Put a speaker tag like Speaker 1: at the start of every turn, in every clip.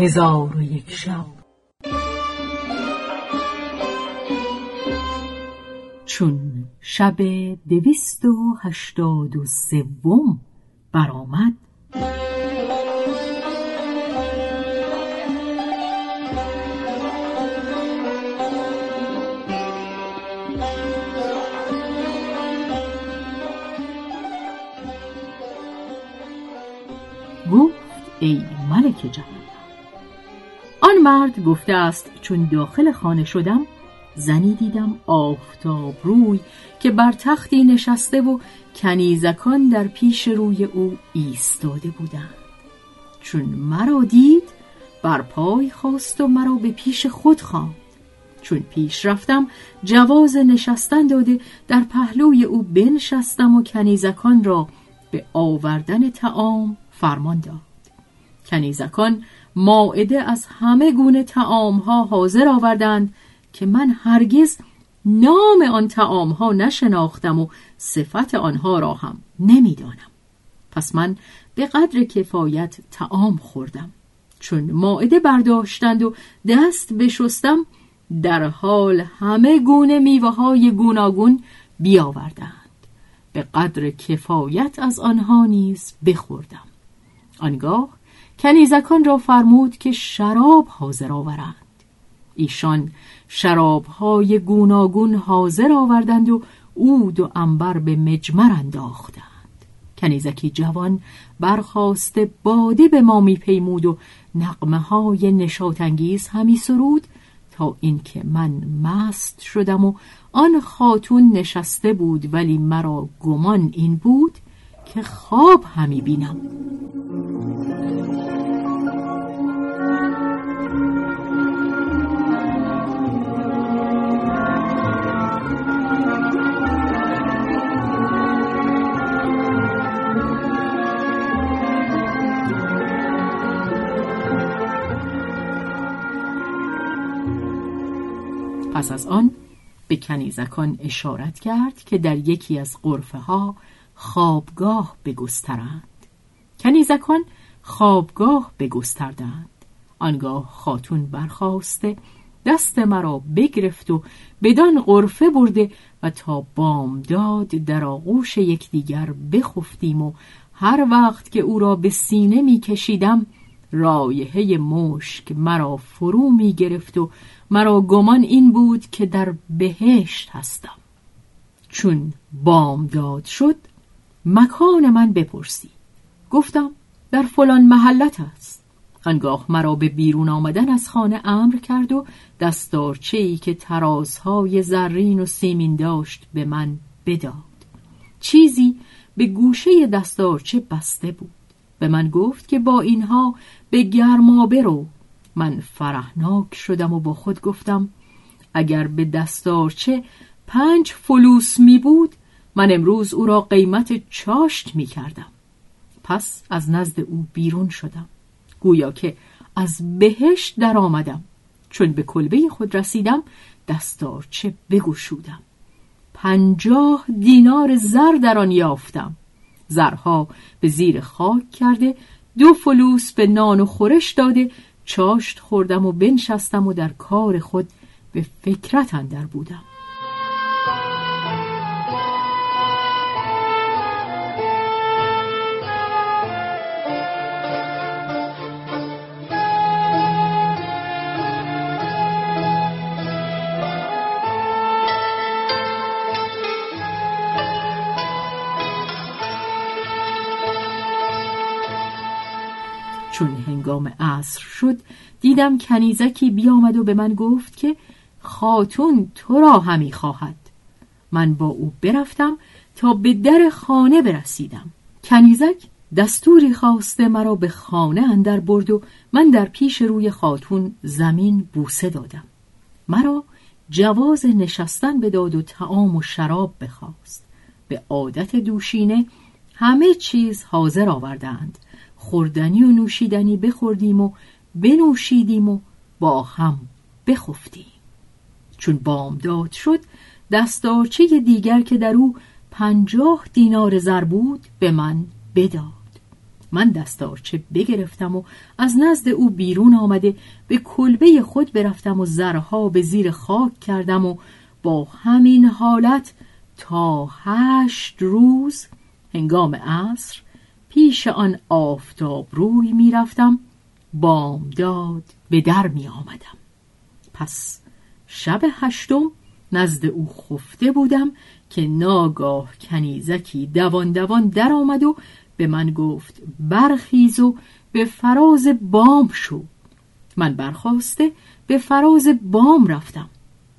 Speaker 1: هزار و یک شب. چون شب دویست و هشتاد و سوم برآمد گفت ای ملک جوان آن مرد گفته است چون داخل خانه شدم زنی دیدم آفتاب روی که بر تختی نشسته و کنیزکان در پیش روی او ایستاده بودند. چون مرا دید بر پای خواست و مرا به پیش خود خواند. چون پیش رفتم جواز نشستن داده در پهلوی او بنشستم و کنیزکان را به آوردن تعام فرمان داد. کنیزکان ماعده از همه گونه تعام ها حاضر آوردند که من هرگز نام آن تعام ها نشناختم و صفت آنها را هم نمی‌دانم. پس من به قدر کفایت تعام خوردم. چون ماعده برداشتند و دست بشستم در حال همه گونه میوه های گوناگون بیاوردند. به قدر کفایت از آنها نیز بخوردم. آنگاه کنیزکان را فرمود که شراب حاضر آورند. ایشان شرابهای گوناگون حاضر آوردند و عود و انبر به مجمر انداختند. کنیزکی جوان برخواست باده به ما میپیمود و نقمه های نشاتانگیز همی سرود تا اینکه من مست شدم و آن خاتون نشسته بود ولی مرا گمان این بود که خواب همی بینم. پس از آن به کنیزکان اشارت کرد که در یکی از قرفه ها خوابگاه بگسترند. کنیزکان خوابگاه بگستردند. آنگاه خاتون برخواسته دست مرا بگرفت و بدان قرفه برده و تا بامداد در آغوش یکدیگر بخفتیم و هر وقت که او را به سینه می کشیدم رایحه مشک مرا فرو می گرفت و مرا گمان این بود که در بهشت هستم. چون بامداد شد مکان من بپرسی گفتم در فلان محلت است. آنگاه مرا به بیرون آمدن از خانه امر کرد و دستارچه‌ای که ترازهای زرین و سیمین داشت به من بداد. چیزی به گوشه دستارچه بسته بود. به من گفت که با اینها به گرما برو من فرحناک شدم و با خود گفتم اگر به دستارچه پنج فلوس می بود من امروز او را قیمت چاشت می کردم. پس از نزد او بیرون شدم. گویا که از بهشت در آمدم. چون به کلبه خود رسیدم دستارچه بگشودم. پنجاه دینار زر در آن یافتم. زرها به زیر خاک کرده دو فلوس به نان و خورش داده چاشت خوردم و بنشستم و در کار خود به فکرت اندر بودم. چون هنگام عصر شد دیدم کنیزکی بیامد و به من گفت که خاتون تو را همی خواهد. من با او برفتم تا به در خانه برسیدم. کنیزک دستوری خواسته مرا به خانه اندر برد و من در پیش روی خاتون زمین بوسه دادم. مرا جواز نشستن بداد و تعام و شراب بخواست. به عادت دوشینه همه چیز حاضر آوردند. خوردنی و نوشیدنی بخوردیم و بنوشیدیم و با هم بخفتیم. چون بامداد شد دستارچه دیگر که در او پنجاه دینار زر بود به من بداد. من دستارچه بگرفتم و از نزد او بیرون آمده به کلبه خود برفتم و زرها به زیر خاک کردم و با همین حالت تا هشت روز هنگام عصر پیش آن آفتاب روی می‌رفتم بامداد به در می آمدم. پس شب هشتم نزد او خفته بودم که ناگاه کنیزکی دوان دوان در آمد و به من گفت برخیز و به فراز بام شو. من برخواسته به فراز بام رفتم.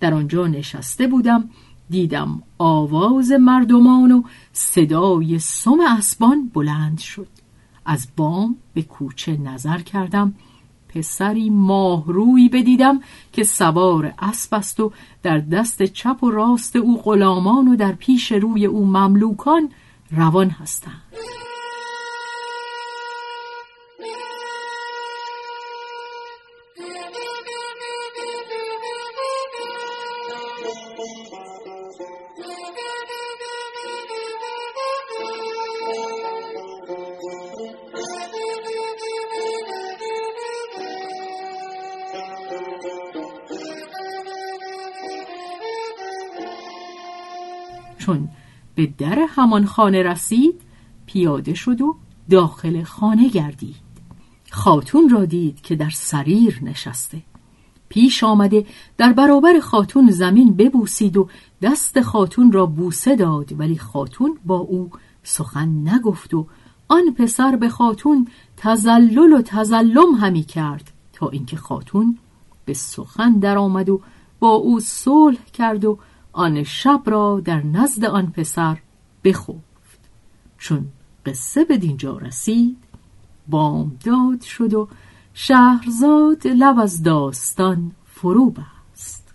Speaker 1: در آنجا نشسته بودم دیدم آواز مردمان و صدای سم اسبان بلند شد. از بام به کوچه نظر کردم. پسری ماهروی بدیدم که سوار اسب است و در دست چپ و راست او غلامان و در پیش روی او مملوکان روان هستند. چون به در همان خانه رسید پیاده شد و داخل خانه گردید. خاتون را دید که در سریر نشسته. پیش آمده در برابر خاتون زمین ببوسید و دست خاتون را بوسه داد ولی خاتون با او سخن نگفت و آن پسر به خاتون تزلل و تزلم همی کرد تا اینکه خاتون به سخن درآمد و با او صلح کرد و آن شب را در نزد آن پسر بخفت. چون قصه به دینجا رسید بامداد شد و شهرزاد لب از داستان فرو بست.